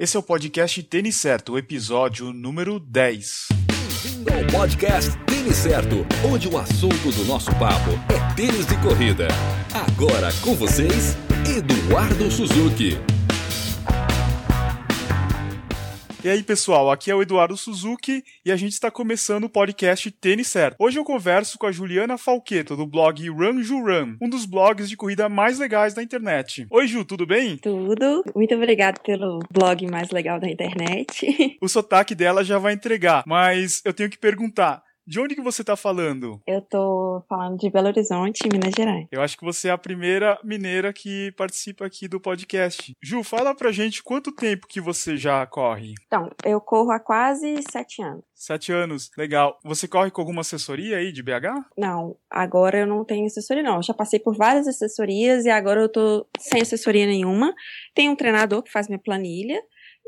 Esse é o podcast Tênis Certo, episódio número 10. Bem-vindo ao podcast Tênis Certo, onde o assunto do nosso papo é tênis de corrida. Agora com vocês, Eduardo Suzuki. E aí, pessoal, aqui é o Eduardo Suzuki e a gente está começando o podcast Tênis Certo. Hoje eu converso com a Juliana Falqueto, do blog Run Ju Run, um dos blogs de corrida mais legais da internet. Oi, Ju, tudo bem? Tudo. Muito obrigada pelo blog mais legal da internet. O sotaque dela já vai entregar, mas eu tenho que perguntar. De onde que você tá falando? Eu tô falando de Belo Horizonte, Minas Gerais. Eu acho que você é a primeira mineira que participa aqui do podcast. Ju, fala pra gente quanto tempo que você já corre? Então, eu corro há quase sete anos. Sete anos, legal. Você corre com alguma assessoria aí de BH? Não, agora eu não tenho assessoria não. Eu já passei por várias assessorias e agora eu tô sem assessoria nenhuma. Tem um treinador que faz minha planilha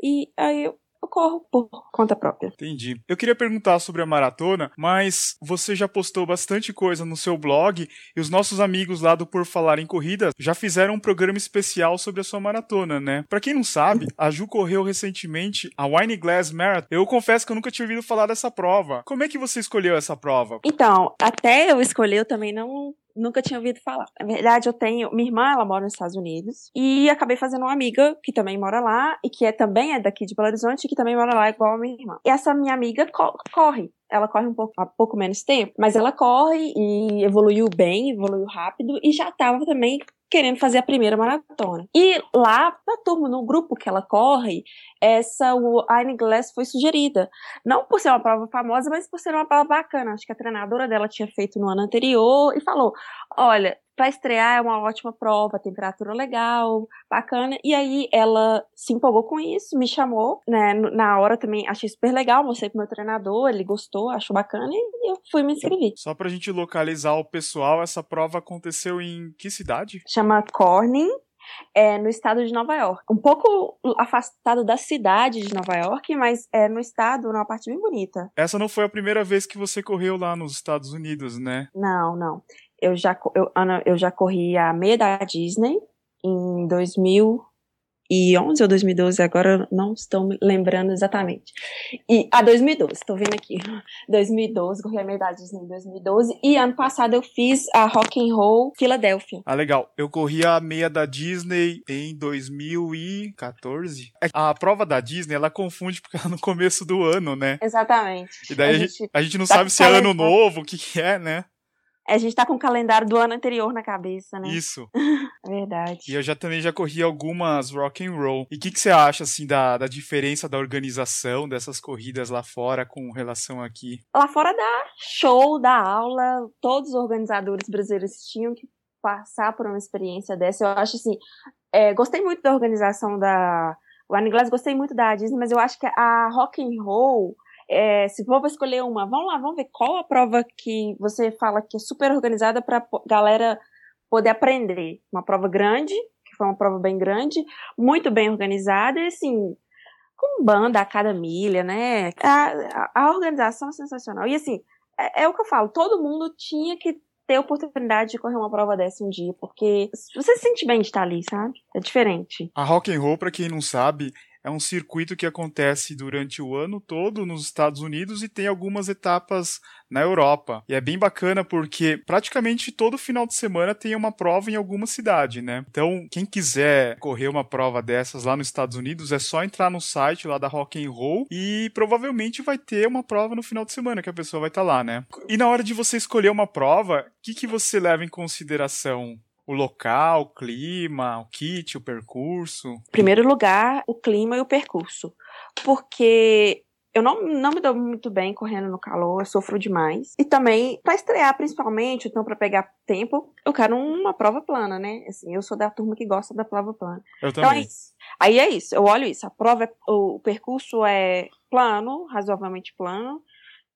e aí eu eu corro por conta própria. Entendi. Eu queria perguntar sobre a maratona, mas você já postou bastante coisa no seu blog e os nossos amigos lá do Por Falar em Corrida já fizeram um programa especial sobre a sua maratona, né? Para quem não sabe, a Ju correu recentemente a Wine Glass Marathon. Eu confesso que eu nunca tinha ouvido falar dessa prova. Como é que você escolheu essa prova? Então, até eu escolher, eu também não nunca tinha ouvido falar. Na verdade, eu tenho. Minha irmã, ela mora nos Estados Unidos. E acabei fazendo uma amiga que também mora lá. E que é, também é daqui de Belo Horizonte. Que também mora lá, igual a minha irmã. E essa minha amiga co corre. Ela corre um pouco, há pouco menos tempo, mas ela corre e evoluiu bem, evoluiu rápido e já estava também querendo fazer a primeira maratona. E lá, na turma, no grupo que ela corre, essa o Iron Glass foi sugerida. Não por ser uma prova famosa, mas por ser uma prova bacana. Acho que a treinadora dela tinha feito no ano anterior e falou: olha, para estrear é uma ótima prova, temperatura legal, bacana. E aí ela se empolgou com isso, me chamou, né? Na hora também achei super legal, mostrei pro meu treinador, ele gostou, achou bacana e eu fui me inscrever. Só pra gente localizar o pessoal, essa prova aconteceu em que cidade? Chama Corning, é no estado de Nova York. Um pouco afastado da cidade de Nova York, mas é no estado, numa parte bem bonita. Essa não foi a primeira vez que você correu lá nos Estados Unidos, né? Não, não. Eu já, eu, Ana, eu já corri a meia da Disney em 2000 2011 ou 2012, agora não estou me lembrando exatamente. E a ah, 2012, estou vendo aqui. 2012, corri a meia da Disney em 2012 e ano passado eu fiz a Rock and Roll Filadélfia. Ah, legal. Eu corri a meia da Disney em 2014. É, a prova da Disney, ela confunde porque ela é no começo do ano, né? Exatamente. E daí a, a gente, a gente não tá sabe se é ano novo, o que, que é, né? A gente tá com o calendário do ano anterior na cabeça, né? Isso. é verdade. E eu já também já corri algumas rock and roll. E o que, que você acha, assim, da, da diferença da organização dessas corridas lá fora com relação aqui? Lá fora dá show, dá aula. Todos os organizadores brasileiros tinham que passar por uma experiência dessa. Eu acho assim, é, gostei muito da organização da Wine Glass, gostei muito da Disney, mas eu acho que a rock and roll é, se for escolher uma, vamos lá, vamos ver qual a prova que você fala que é super organizada para galera poder aprender. Uma prova grande, que foi uma prova bem grande, muito bem organizada e assim, com banda a cada milha, né? A, a, a organização é sensacional. E assim, é, é, o que eu falo, todo mundo tinha que ter oportunidade de correr uma prova dessa um dia, porque você se sente bem de estar ali, sabe? É diferente. A rock and roll, para quem não sabe, é um circuito que acontece durante o ano todo nos Estados Unidos e tem algumas etapas na Europa. E é bem bacana porque praticamente todo final de semana tem uma prova em alguma cidade, né? Então, quem quiser correr uma prova dessas lá nos Estados Unidos, é só entrar no site lá da Rock and Roll e provavelmente vai ter uma prova no final de semana que a pessoa vai estar tá lá, né? E na hora de você escolher uma prova, o que, que você leva em consideração? O local, o clima, o kit, o percurso? Em primeiro lugar, o clima e o percurso. Porque eu não, não me dou muito bem correndo no calor, eu sofro demais. E também, para estrear principalmente, então para pegar tempo, eu quero uma prova plana, né? Assim, eu sou da turma que gosta da prova plana. Eu então, também. Então, aí é isso, eu olho isso. A prova, é, o percurso é plano, razoavelmente plano.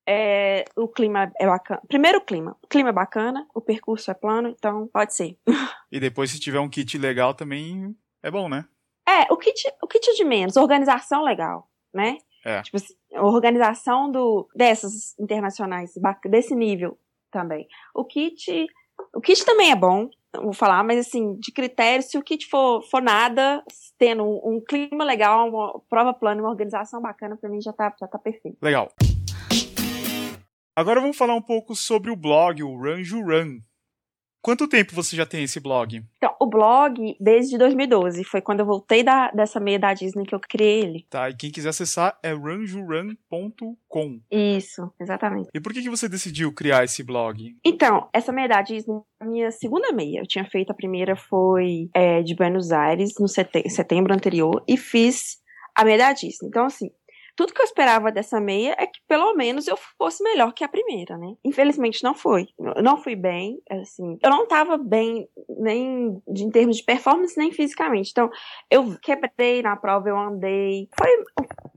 É, o clima é bacana. Primeiro o clima. O clima é bacana, o percurso é plano, então pode ser. E depois, se tiver um kit legal, também é bom, né? É, o kit, o kit de menos, organização legal, né? É. Tipo assim, organização do, dessas internacionais, desse nível também. O kit. O kit também é bom, vou falar, mas assim, de critério, se o kit for, for nada, tendo um, um clima legal, uma prova plana, uma organização bacana, para mim já tá, já tá perfeito. Legal. Agora vamos falar um pouco sobre o blog, o Run Run. Quanto tempo você já tem esse blog? Então, o blog desde 2012. Foi quando eu voltei da, dessa meia da Disney que eu criei ele. Tá, e quem quiser acessar é runjurun.com. Isso, exatamente. E por que, que você decidiu criar esse blog? Então, essa meia da Disney a minha segunda meia. Eu tinha feito a primeira foi é, de Buenos Aires, no setembro anterior, e fiz a meia da Disney. Então, assim, tudo que eu esperava dessa meia é que pelo menos eu fosse melhor que a primeira, né? Infelizmente não foi. Eu não fui bem, assim. Eu não tava bem nem de, em termos de performance, nem fisicamente. Então, eu quebrei na prova, eu andei. Foi,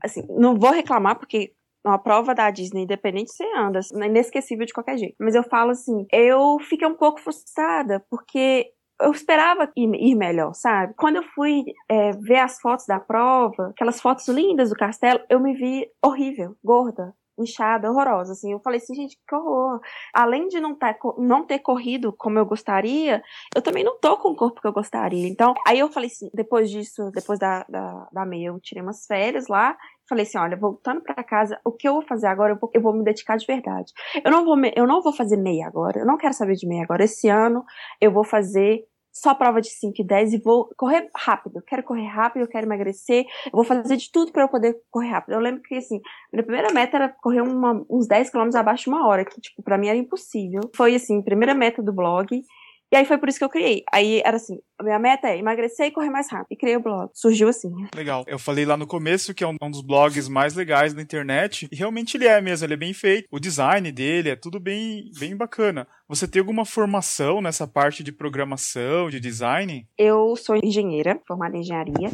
assim, não vou reclamar porque uma prova da Disney, independente você anda, é inesquecível de qualquer jeito. Mas eu falo assim, eu fiquei um pouco frustrada, porque eu esperava ir, melhor, sabe? Quando eu fui é, ver as fotos da prova, aquelas fotos lindas do castelo, eu me vi horrível, gorda, inchada, horrorosa, assim. Eu falei assim, gente, que horror. Além de não, tá, não ter corrido como eu gostaria, eu também não tô com o corpo que eu gostaria. Então, aí eu falei assim, depois disso, depois da, da, da meia, eu tirei umas férias lá, falei assim, olha, voltando para casa, o que eu vou fazer agora, eu vou, eu vou me dedicar de verdade. Eu não vou, eu não vou fazer meia agora, eu não quero saber de meia agora. Esse ano eu vou fazer só prova de 5 e 10 e vou correr rápido. Quero correr rápido, eu quero emagrecer, eu vou fazer de tudo para eu poder correr rápido. Eu lembro que, assim, minha primeira meta era correr uma, uns 10 km abaixo de uma hora, que, tipo, pra mim era impossível. Foi, assim, primeira meta do blog. E aí foi por isso que eu criei. Aí era assim, a minha meta é emagrecer e correr mais rápido. E criei o blog. Surgiu assim. Legal. Eu falei lá no começo que é um, um, dos blogs mais legais da internet. E realmente ele é mesmo, ele é bem feito. O design dele é tudo bem, bem bacana. Você tem alguma formação nessa parte de programação, de design? Eu sou engenheira, formada em engenharia,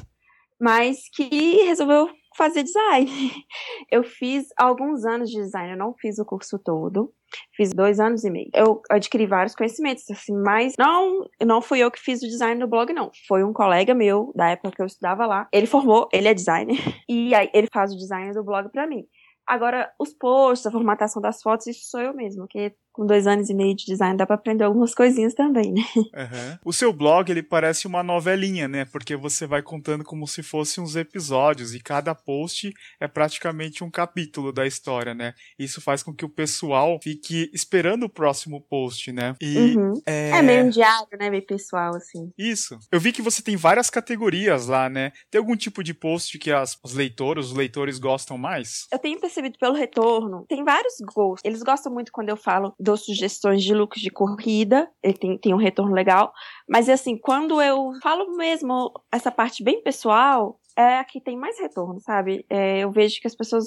mas que resolveu fazer design. Eu fiz alguns anos de design, eu não fiz o curso todo. Fiz dois anos e meio. Eu adquiri vários conhecimentos, assim, mas não, não fui eu que fiz o design do blog, não. Foi um colega meu, da época que eu estudava lá. Ele formou, ele é designer, e aí ele faz o design do blog para mim. Agora, os posts, a formatação das fotos, isso sou eu mesmo, que com dois anos e meio de design dá para aprender algumas coisinhas também, né? Uhum. O seu blog, ele parece uma novelinha, né? Porque você vai contando como se fossem uns episódios e cada post é praticamente um capítulo da história, né? Isso faz com que o pessoal fique esperando o próximo post, né? E uhum. é... é... meio um diário, né? Meio pessoal, assim. Isso. Eu vi que você tem várias categorias lá, né? Tem algum tipo de post que as, os leitores, os leitores gostam mais? Eu tenho percebido pelo retorno, tem vários gostos. Eles gostam muito quando eu falo dou sugestões de looks de corrida, ele tem, tem um retorno legal. Mas assim, quando eu falo mesmo essa parte bem pessoal, é a que tem mais retorno, sabe? É, eu vejo que as pessoas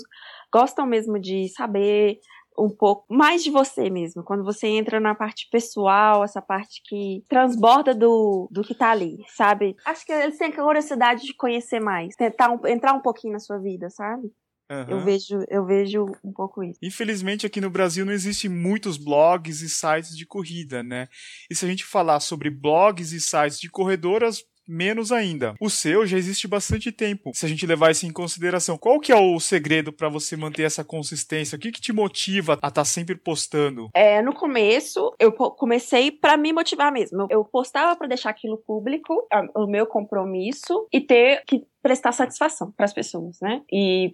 gostam mesmo de saber um pouco mais de você mesmo, quando você entra na parte pessoal, essa parte que transborda do, do que tá ali, sabe? Acho que eles têm curiosidade de conhecer mais, tentar um, entrar um pouquinho na sua vida, sabe? Uhum. Eu, vejo, eu vejo um pouco isso. Infelizmente, aqui no Brasil não existem muitos blogs e sites de corrida, né? E se a gente falar sobre blogs e sites de corredoras, menos ainda. O seu já existe bastante tempo. Se a gente levar isso em consideração, qual que é o segredo para você manter essa consistência? O que, que te motiva a estar tá sempre postando? É, no começo, eu comecei para me motivar mesmo. Eu postava para deixar aquilo público, o meu compromisso e ter que prestar satisfação para as pessoas, né? E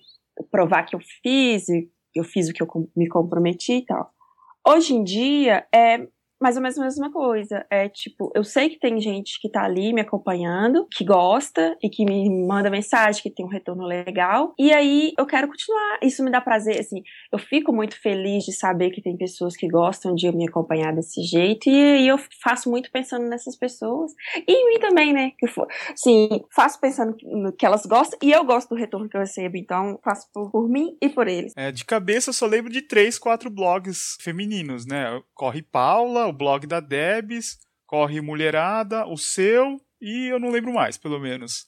provar que eu fiz, eu fiz o que eu me comprometi e tal. Hoje em dia é mais ou menos a mesma coisa. É tipo, eu sei que tem gente que tá ali me acompanhando, que gosta e que me manda mensagem, que tem um retorno legal. E aí eu quero continuar. Isso me dá prazer, assim. Eu fico muito feliz de saber que tem pessoas que gostam de me acompanhar desse jeito. E, e eu faço muito pensando nessas pessoas. E em mim também, né? Que for, sim, faço pensando no que elas gostam e eu gosto do retorno que eu recebo. Então, faço por, por mim e por eles. É, de cabeça eu só lembro de três, quatro blogs femininos, né? Corre Paula, blog da Debs, Corre Mulherada, o seu e eu não lembro mais, pelo menos.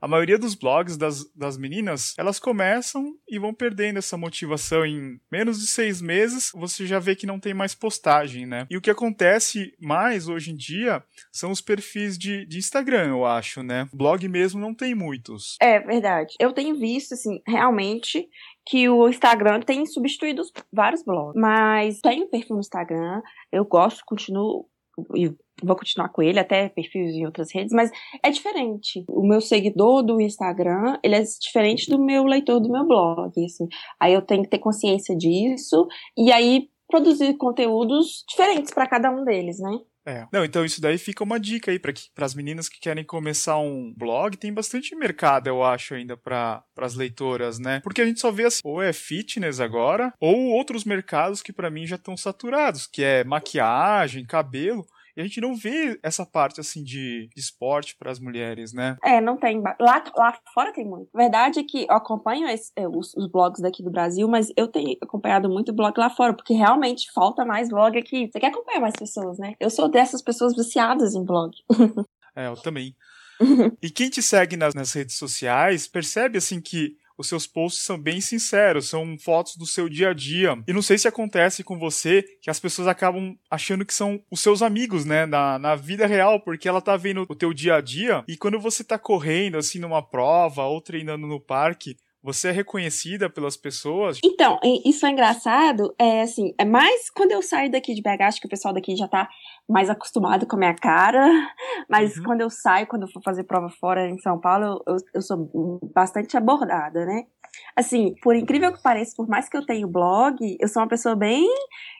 A maioria dos blogs das, das meninas, elas começam e vão perdendo essa motivação em menos de seis meses, você já vê que não tem mais postagem, né? E o que acontece mais hoje em dia são os perfis de, de Instagram, eu acho, né? Blog mesmo não tem muitos. É verdade. Eu tenho visto, assim, realmente que o Instagram tem substituído vários blogs. Mas tenho perfil no Instagram, eu gosto, continuo e vou continuar com ele, até perfis em outras redes, mas é diferente. O meu seguidor do Instagram, ele é diferente do meu leitor do meu blog, assim. Aí eu tenho que ter consciência disso e aí produzir conteúdos diferentes para cada um deles, né? É. Não, então isso daí fica uma dica aí para as meninas que querem começar um blog. Tem bastante mercado, eu acho, ainda para as leitoras, né? Porque a gente só vê assim, ou é fitness agora, ou outros mercados que para mim já estão saturados, que é maquiagem, cabelo. E a gente não vê essa parte, assim, de, de esporte para as mulheres, né? É, não tem. Lá, lá fora tem muito. Verdade é que eu acompanho esse, é, os, os, blogs daqui do Brasil, mas eu tenho acompanhado muito blog lá fora, porque realmente falta mais blog aqui. Você quer acompanhar mais pessoas, né? Eu sou dessas pessoas viciadas em blog. é, eu também. e quem te segue nas, nas redes sociais percebe, assim, que os seus posts são bem sinceros, são fotos do seu dia a dia. E não sei se acontece com você que as pessoas acabam achando que são os seus amigos, né, na, na vida real, porque ela tá vendo o teu dia a dia e quando você tá correndo assim numa prova ou treinando no parque, você é reconhecida pelas pessoas? Então, isso é engraçado. É assim, é mais quando eu saio daqui de BH, acho que o pessoal daqui já tá mais acostumado com a minha cara. Mas uhum. quando eu saio, quando eu for fazer prova fora em São Paulo, eu, eu sou bastante abordada, né? Assim, por incrível que pareça, por mais que eu tenha blog, eu sou uma pessoa bem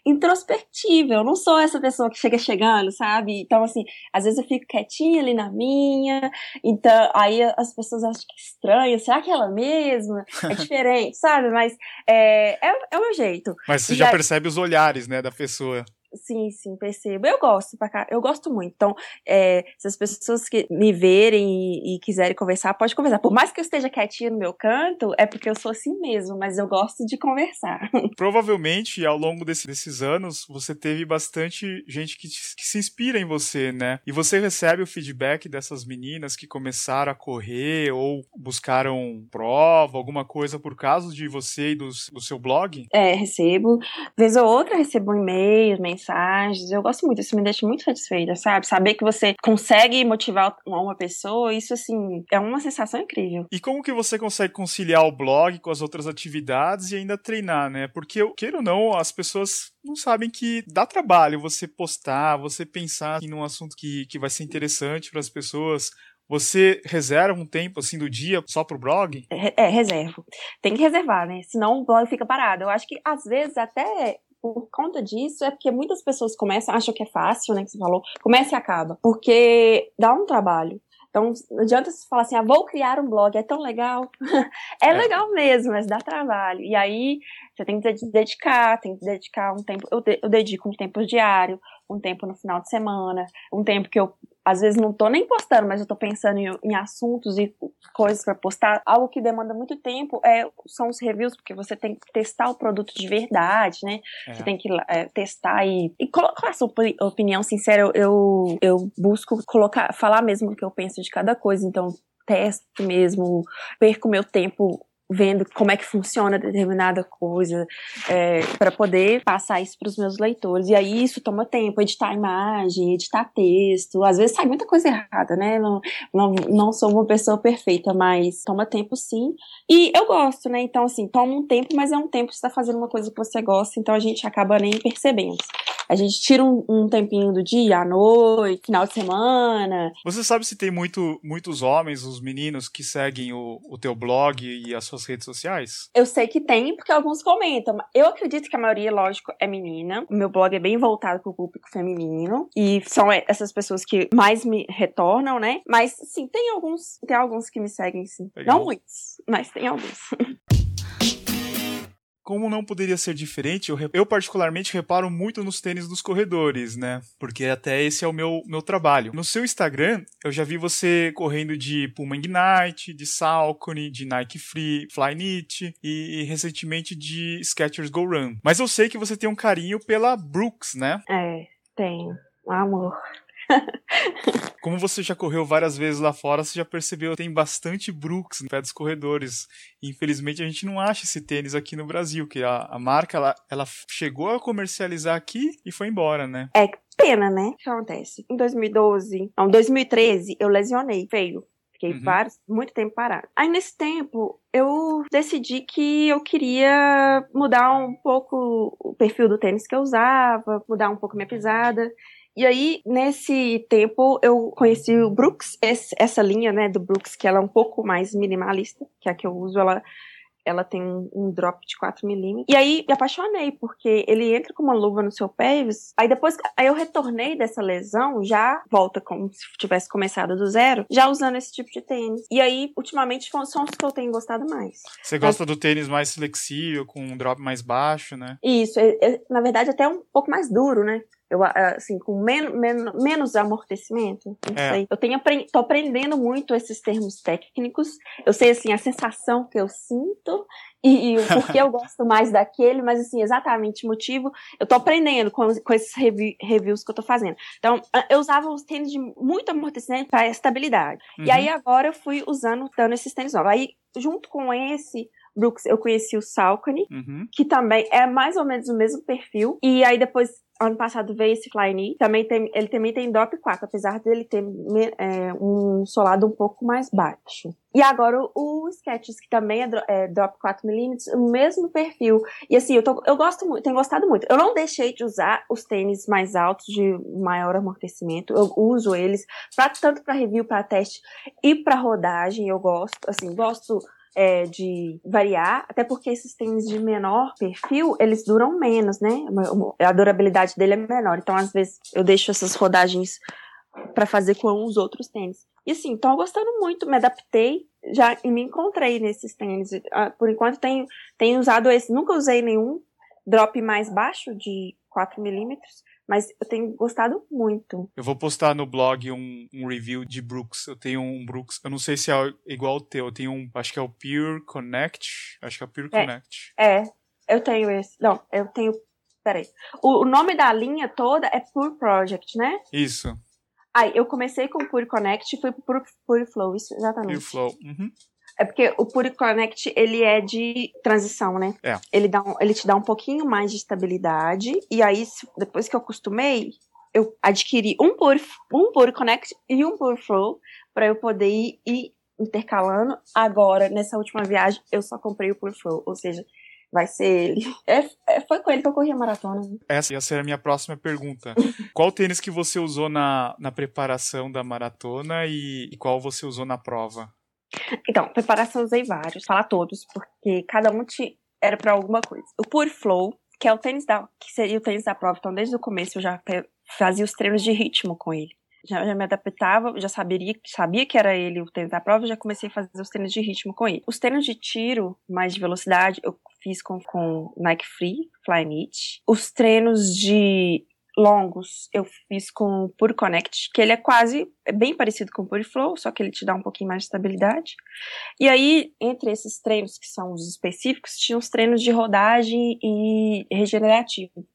introspectiva. Eu não sou essa pessoa que chega chegando, sabe? Então, assim, às vezes eu fico quietinha ali na minha. Então, aí as pessoas acham que é estranho. Será que é ela mesma? É diferente, sabe? Mas é, é, é o meu jeito. Mas você e já aí... percebe os olhares, né, da pessoa. Sim, sim, percebo. Eu gosto, eu gosto muito. Então, é, se as pessoas que me verem e, e, quiserem conversar, pode conversar. Por mais que eu esteja quietinha no meu canto, é porque eu sou assim mesmo, mas eu gosto de conversar. Provavelmente, ao longo desse, desses anos, você teve bastante gente que, que se inspira em você, né? E você recebe o feedback dessas meninas que começaram a correr ou buscaram prova, alguma coisa por causa de você e do, do seu blog? É, recebo. Vez ou outra recebo um e-mail, mensagens. Eu gosto muito, isso me deixa muito satisfeita, sabe? Saber que você consegue motivar uma pessoa, isso assim, é uma sensação incrível. E como que você consegue conciliar o blog com as outras atividades e ainda treinar, né? Porque, queira ou não, as pessoas não sabem que dá trabalho você postar, você pensar em um assunto que, que vai ser interessante para as pessoas. Você reserva um tempo assim do dia só pro blog? É, é, reservo. Tem que reservar, né? Senão o blog fica parado. Eu acho que às vezes até por conta disso é porque muitas pessoas começam, acham que é fácil, né, que você falou, começa e acaba, porque dá um trabalho. Então, não adianta você falar assim, ah, vou criar um blog, é tão legal. é, é, legal mesmo, mas dá trabalho. E aí, você tem que dedicar, tem que dedicar um tempo, eu, de, eu dedico um tempo diário, um tempo no final de semana, um tempo que eu às vezes não tô nem postando, mas eu tô pensando em, em assuntos e coisas para postar. Algo que demanda muito tempo é, são os reviews, porque você tem que testar o produto de verdade, né? É. Você tem que é, testar e, e colocar a sua opinião sincera. Eu, eu, eu busco colocar, falar mesmo o que eu penso de cada coisa, então testo mesmo, perco meu tempo vendo como é que funciona determinada coisa é, para poder passar isso para os meus leitores. E aí isso toma tempo, editar imagem, editar texto. Às vezes sai muita coisa errada, né? Não, não, não sou uma pessoa perfeita, mas toma tempo sim. E eu gosto, né? Então, assim, toma um tempo, mas é um tempo que você está fazendo uma coisa que você gosta, então a gente acaba nem percebendo. A gente tira um, um, tempinho do dia, à noite, final de semana. Você sabe se tem muito, muitos homens, os meninos, que seguem o, o teu blog e as suas redes sociais? Eu sei que tem, porque alguns comentam. Eu acredito que a maioria, lógico, é menina. O meu blog é bem voltado para o público feminino. E são essas pessoas que mais me retornam, né? Mas, sim, tem alguns, tem alguns que me seguem, sim. Legal. Não muitos, mas tem alguns. como não poderia ser diferente, eu, eu, particularmente reparo muito nos tênis dos corredores, né? Porque até esse é o meu, meu trabalho. No seu Instagram, eu já vi você correndo de Puma Ignite, de Saucony, de Nike Free, Flyknit e, e recentemente de Skechers Go Run. Mas eu sei que você tem um carinho pela Brooks, né? É, tenho. Amor. Como você já correu várias vezes lá fora, você já percebeu que tem bastante Brooks no pé dos corredores. Infelizmente a gente não acha esse tênis aqui no Brasil, que a, a marca ela, ela chegou a comercializar aqui e foi embora, né? É pena, né? O que acontece? Em 2012, não, 2013, eu lesionei feio. Fiquei uhum. vários, muito tempo parado. Aí nesse tempo, eu decidi que eu queria mudar um pouco o perfil do tênis que eu usava, mudar um pouco minha pisada. E aí, nesse tempo, eu conheci o Brooks, esse, essa linha, né, do Brooks, que ela é um pouco mais minimalista, que é a que eu uso, ela ela tem um, drop de 4 milímetros. E aí me apaixonei, porque ele entra com uma luva no seu pés. Aí depois, aí eu retornei dessa lesão, já volta como se tivesse começado do zero, já usando esse tipo de tênis. E aí, ultimamente, são os que eu tenho gostado mais. Você gosta do tênis mais flexível, com um drop mais baixo, né? Isso, é, é, na verdade, até um pouco mais duro, né? Eu assim com men men menos amortecimento não é. sei eu tenho apre tô aprendendo muito esses termos técnicos eu sei assim a sensação que eu sinto e, e o porquê eu gosto mais daquele mas assim exatamente o motivo eu tô aprendendo com, com esses revi reviews que eu tô fazendo então eu usava os tênis de muito amortecimento para estabilidade uhum. e aí agora eu fui usando dando esses tênis novos aí junto com esse Brooks, eu conheci o Salcone, uhum. que também é mais ou menos o mesmo perfil. E aí depois ano passado veio esse Flyknit, também tem, ele também tem DOP 4, apesar dele ter é, um solado um pouco mais baixo. E agora o, o Skechers, que também é, é DOP 4mm, o mesmo perfil. E assim, eu, tô, eu gosto muito, tenho gostado muito. Eu não deixei de usar os tênis mais altos, de maior amortecimento. Eu uso eles pra, tanto para review, para teste e para rodagem. Eu gosto, assim, gosto é, de variar, até porque esses tênis de menor perfil, eles duram menos, né? A durabilidade dele é menor. Então, às vezes, eu deixo essas rodagens para fazer com os outros tênis. E assim, tô gostando muito, me adaptei já e me encontrei nesses tênis. Ah, por enquanto tenho, tenho usado esse, nunca usei nenhum drop mais baixo de 4 milímetros, mas eu tenho gostado muito. Eu vou postar no blog um, um, review de Brooks. Eu tenho um Brooks, eu não sei se é igual ao teu, eu tenho um, acho que é o Pure Connect. Acho que é o Pure é, Connect. É, eu tenho esse. Não, eu tenho. Peraí. O, o nome da linha toda é Pure Project, né? Isso. Aí, eu comecei com o Pure Connect e fui pro Pure, Pure Flow, isso, exatamente. Pure Flow. Uhum. É porque o Pure Connect, ele é de transição, né? É. Ele, dá um, ele te dá um pouquinho mais de estabilidade. E aí, depois que eu acostumei, eu adquiri um Pure, um Pure Connect e um Pure Flow para eu poder ir, ir intercalando. Agora, nessa última viagem, eu só comprei o Pure Flow. Ou seja, vai ser ele. É, é, foi com ele que eu corri a maratona. Essa ia ser a minha próxima pergunta. qual tênis que você usou na, na preparação da maratona e, e qual você usou na prova? Então, preparação usei vários, falar todos, porque cada um te era para alguma coisa. O Pure Flow, que é o tênis da, que seria o tênis da prova, então desde o começo eu já fazia os treinos de ritmo com ele. Já, já me adaptava, já saberia, sabia que era ele o tênis da prova, já comecei a fazer os treinos de ritmo com ele. Os treinos de tiro, mais de velocidade, eu fiz com, com Nike Free, Flyknit. Os treinos de longos eu fiz com o Pure Connect, que ele é quase é bem parecido com o Pure Flow, só que ele te dá um pouquinho mais de estabilidade. E aí, entre esses treinos que são os específicos, tinha os treinos de rodagem e regenerativo.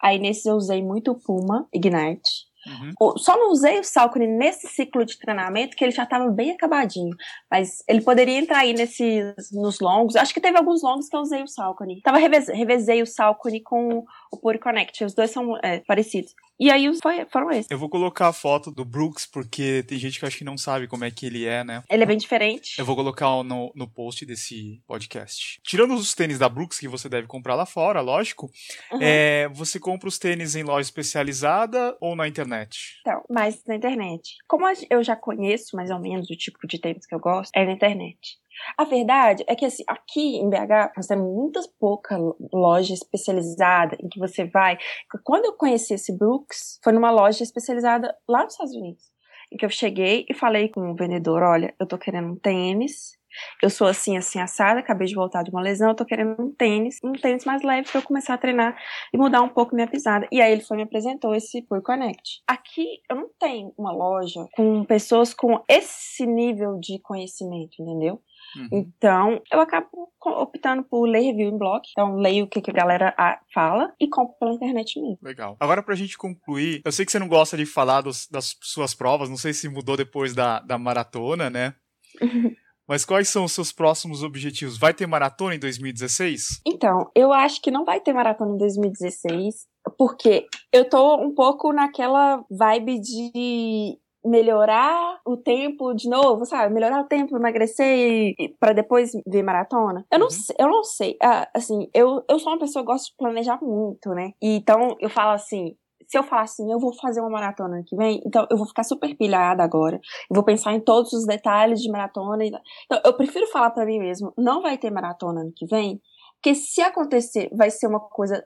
Aí nesses eu usei muito o Puma Ignite, Uhum. Só não usei o Salcone nesse ciclo de treinamento que ele já estava bem acabadinho. Mas ele poderia entrar aí nesses, nos longos. Acho que teve alguns longos que eu usei o Salcone. Tava revezei, o Salcone com o Pure Connect. Os dois são é, parecidos. E aí foi, foram esses. Eu vou colocar a foto do Brooks, porque tem gente que acho que não sabe como é que ele é, né? Ele é bem diferente. Eu vou colocar no, no post desse podcast. Tirando os tênis da Brooks, que você deve comprar lá fora, lógico, uhum. é, você compra os tênis em loja especializada ou na internet? Então, mais na internet. Como eu já conheço mais ou menos o tipo de tênis que eu gosto, é na internet. A verdade é que assim, aqui em BH nós temos muitas poucas lojas especializadas em que você vai. Quando eu conheci esse Brooks, foi numa loja especializada lá nos Estados Unidos. Em que eu cheguei e falei com o vendedor: olha, eu tô querendo um tênis. Eu sou assim, assim, assada, acabei de voltar de uma lesão, eu tô querendo um tênis, um tênis mais leve pra eu começar a treinar e mudar um pouco minha pisada. E aí ele foi me apresentou esse Pure Connect. Aqui eu não tenho uma loja com pessoas com esse nível de conhecimento, entendeu? Uhum. Então, eu acabo optando por ler review em blog. Então, leio o que, a galera fala e compro pela internet mesmo. Legal. Agora, pra gente concluir, eu sei que você não gosta de falar dos, das suas provas, não sei se mudou depois da, da maratona, né? Mas quais são os seus próximos objetivos? Vai ter maratona em 2016? Então, eu acho que não vai ter maratona em 2016, porque eu tô um pouco naquela vibe de melhorar o tempo de novo, sabe? Melhorar o tempo, emagrecer para depois ver maratona. Eu não, uhum. sei, eu não sei. Ah, assim, eu, eu sou uma pessoa que gosta de planejar muito, né? E, então eu falo assim, se eu falar assim, eu vou fazer uma maratona ano que vem, então eu vou ficar super pilhada agora. Eu vou pensar em todos os detalhes de maratona. Então, eu prefiro falar para mim mesmo, não vai ter maratona ano que vem, porque se acontecer, vai ser uma coisa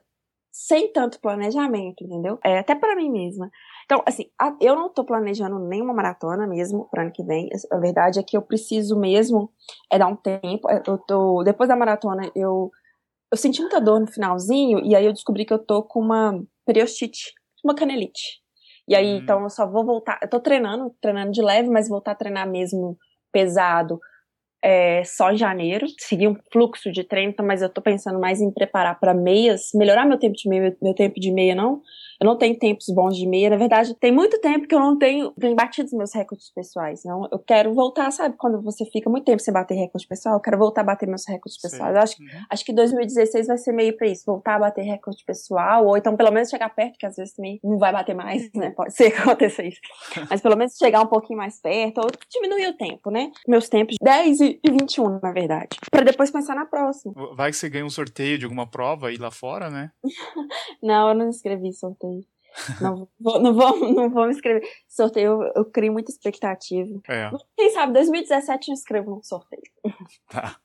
sem tanto planejamento, entendeu? É até para mim mesma. Então, assim, eu não tô planejando nenhuma maratona mesmo para ano que vem. A verdade é que eu preciso mesmo é dar um tempo. Eu tô depois da maratona eu eu senti muita dor no finalzinho e aí eu descobri que eu tô com uma periostite, uma canelite. E aí, hum. então eu só vou voltar. Eu tô treinando, treinando de leve, mas voltar a treinar mesmo pesado é, só em janeiro, seguir um fluxo de treino, então, mas eu tô pensando mais em preparar para meias, melhorar meu tempo de meia, meu tempo de meia não, eu não tenho tempos bons de meia. Na verdade, tem muito tempo que eu não tenho, tenho batido os meus recordes pessoais. Então, eu quero voltar, sabe? Quando você fica muito tempo sem bater recorde pessoal, eu quero voltar a bater meus recordes pessoais. Eu acho, uhum. acho que 2016 vai ser meio pra isso, voltar a bater recorde pessoal, ou então pelo menos chegar perto, que às vezes também não vai bater mais, né? Pode ser que aconteça isso. Mas pelo menos chegar um pouquinho mais perto, ou diminuir o tempo, né? Meus tempos 10 e 21, na verdade. Pra depois pensar na próxima. Vai que você ganha um sorteio de alguma prova aí lá fora, né? não, eu não escrevi sorteio. Não vou, não vou, não vou me inscrever. Sorteio, eu, eu crio muita expectativa. É. Quem sabe, 2017 eu inscrevo num sorteio. Tá.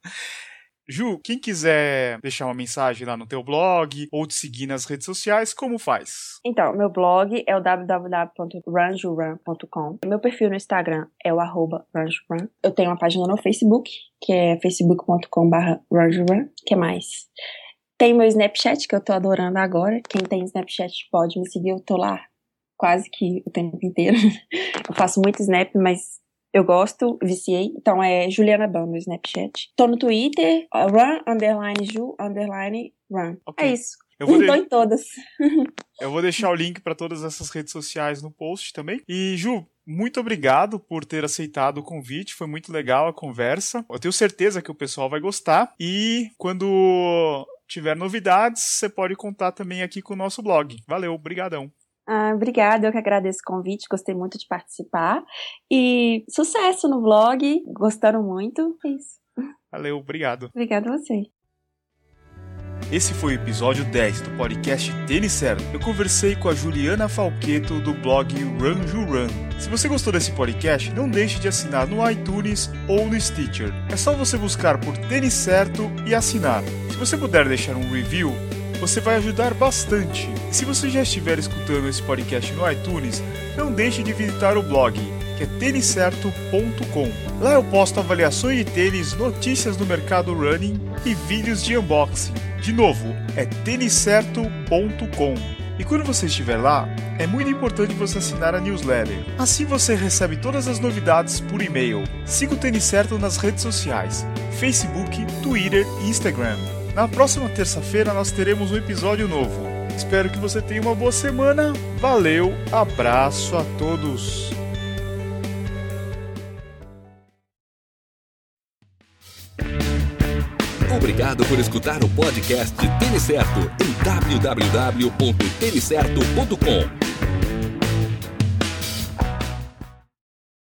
Ju, quem quiser deixar uma mensagem lá no teu blog ou te seguir nas redes sociais, como faz? Então, meu blog é o www.ranjuran.com. Meu perfil no Instagram é o arroba ranjuran. Eu tenho uma página no Facebook, que é facebook.com.br ranjuran. que mais? Tem meu Snapchat, que eu tô adorando agora. Quem tem Snapchat pode me seguir, eu tô lá quase que o tempo inteiro. eu faço muito Snap, mas eu gosto, viciei. Então é Juliana Ban no Snapchat. Tô no Twitter, run, underline, ju, underline, run. Okay. É isso. Eu vou de... em todas. eu vou deixar o link para todas essas redes sociais no post também. E, Ju, muito obrigado por ter aceitado o convite, foi muito legal a conversa. Eu tenho certeza que o pessoal vai gostar. E quando tiver novidades, você pode contar também aqui com o nosso blog. Valeu, brigadão. Ah, obrigada, eu que agradeço o convite, gostei muito de participar. E sucesso no blog, gostaram muito. É isso. Valeu, obrigado. Obrigada a você. Esse foi o episódio 10 do podcast Tênis Certo. Eu conversei com a Juliana Falqueto do blog Run Ju Run. Se você gostou desse podcast, não deixe de assinar no iTunes ou no Stitcher. É só você buscar por Tênis Certo e assinar. Se você puder deixar um review, você vai ajudar bastante. E se você já estiver escutando esse podcast no iTunes, não deixe de visitar o blog é têniscerto.com. Lá eu posto avaliações de tênis, notícias do mercado running e vídeos de unboxing. De novo, é têniscerto.com. E quando você estiver lá, é muito importante você assinar a newsletter. Assim você recebe todas as novidades por e-mail. Siga o Tênis Certo nas redes sociais: Facebook, Twitter e Instagram. Na próxima terça-feira nós teremos um episódio novo. Espero que você tenha uma boa semana. Valeu, abraço a todos. Obrigado por escutar o podcast Tênis Certo em www.tenicerto.com.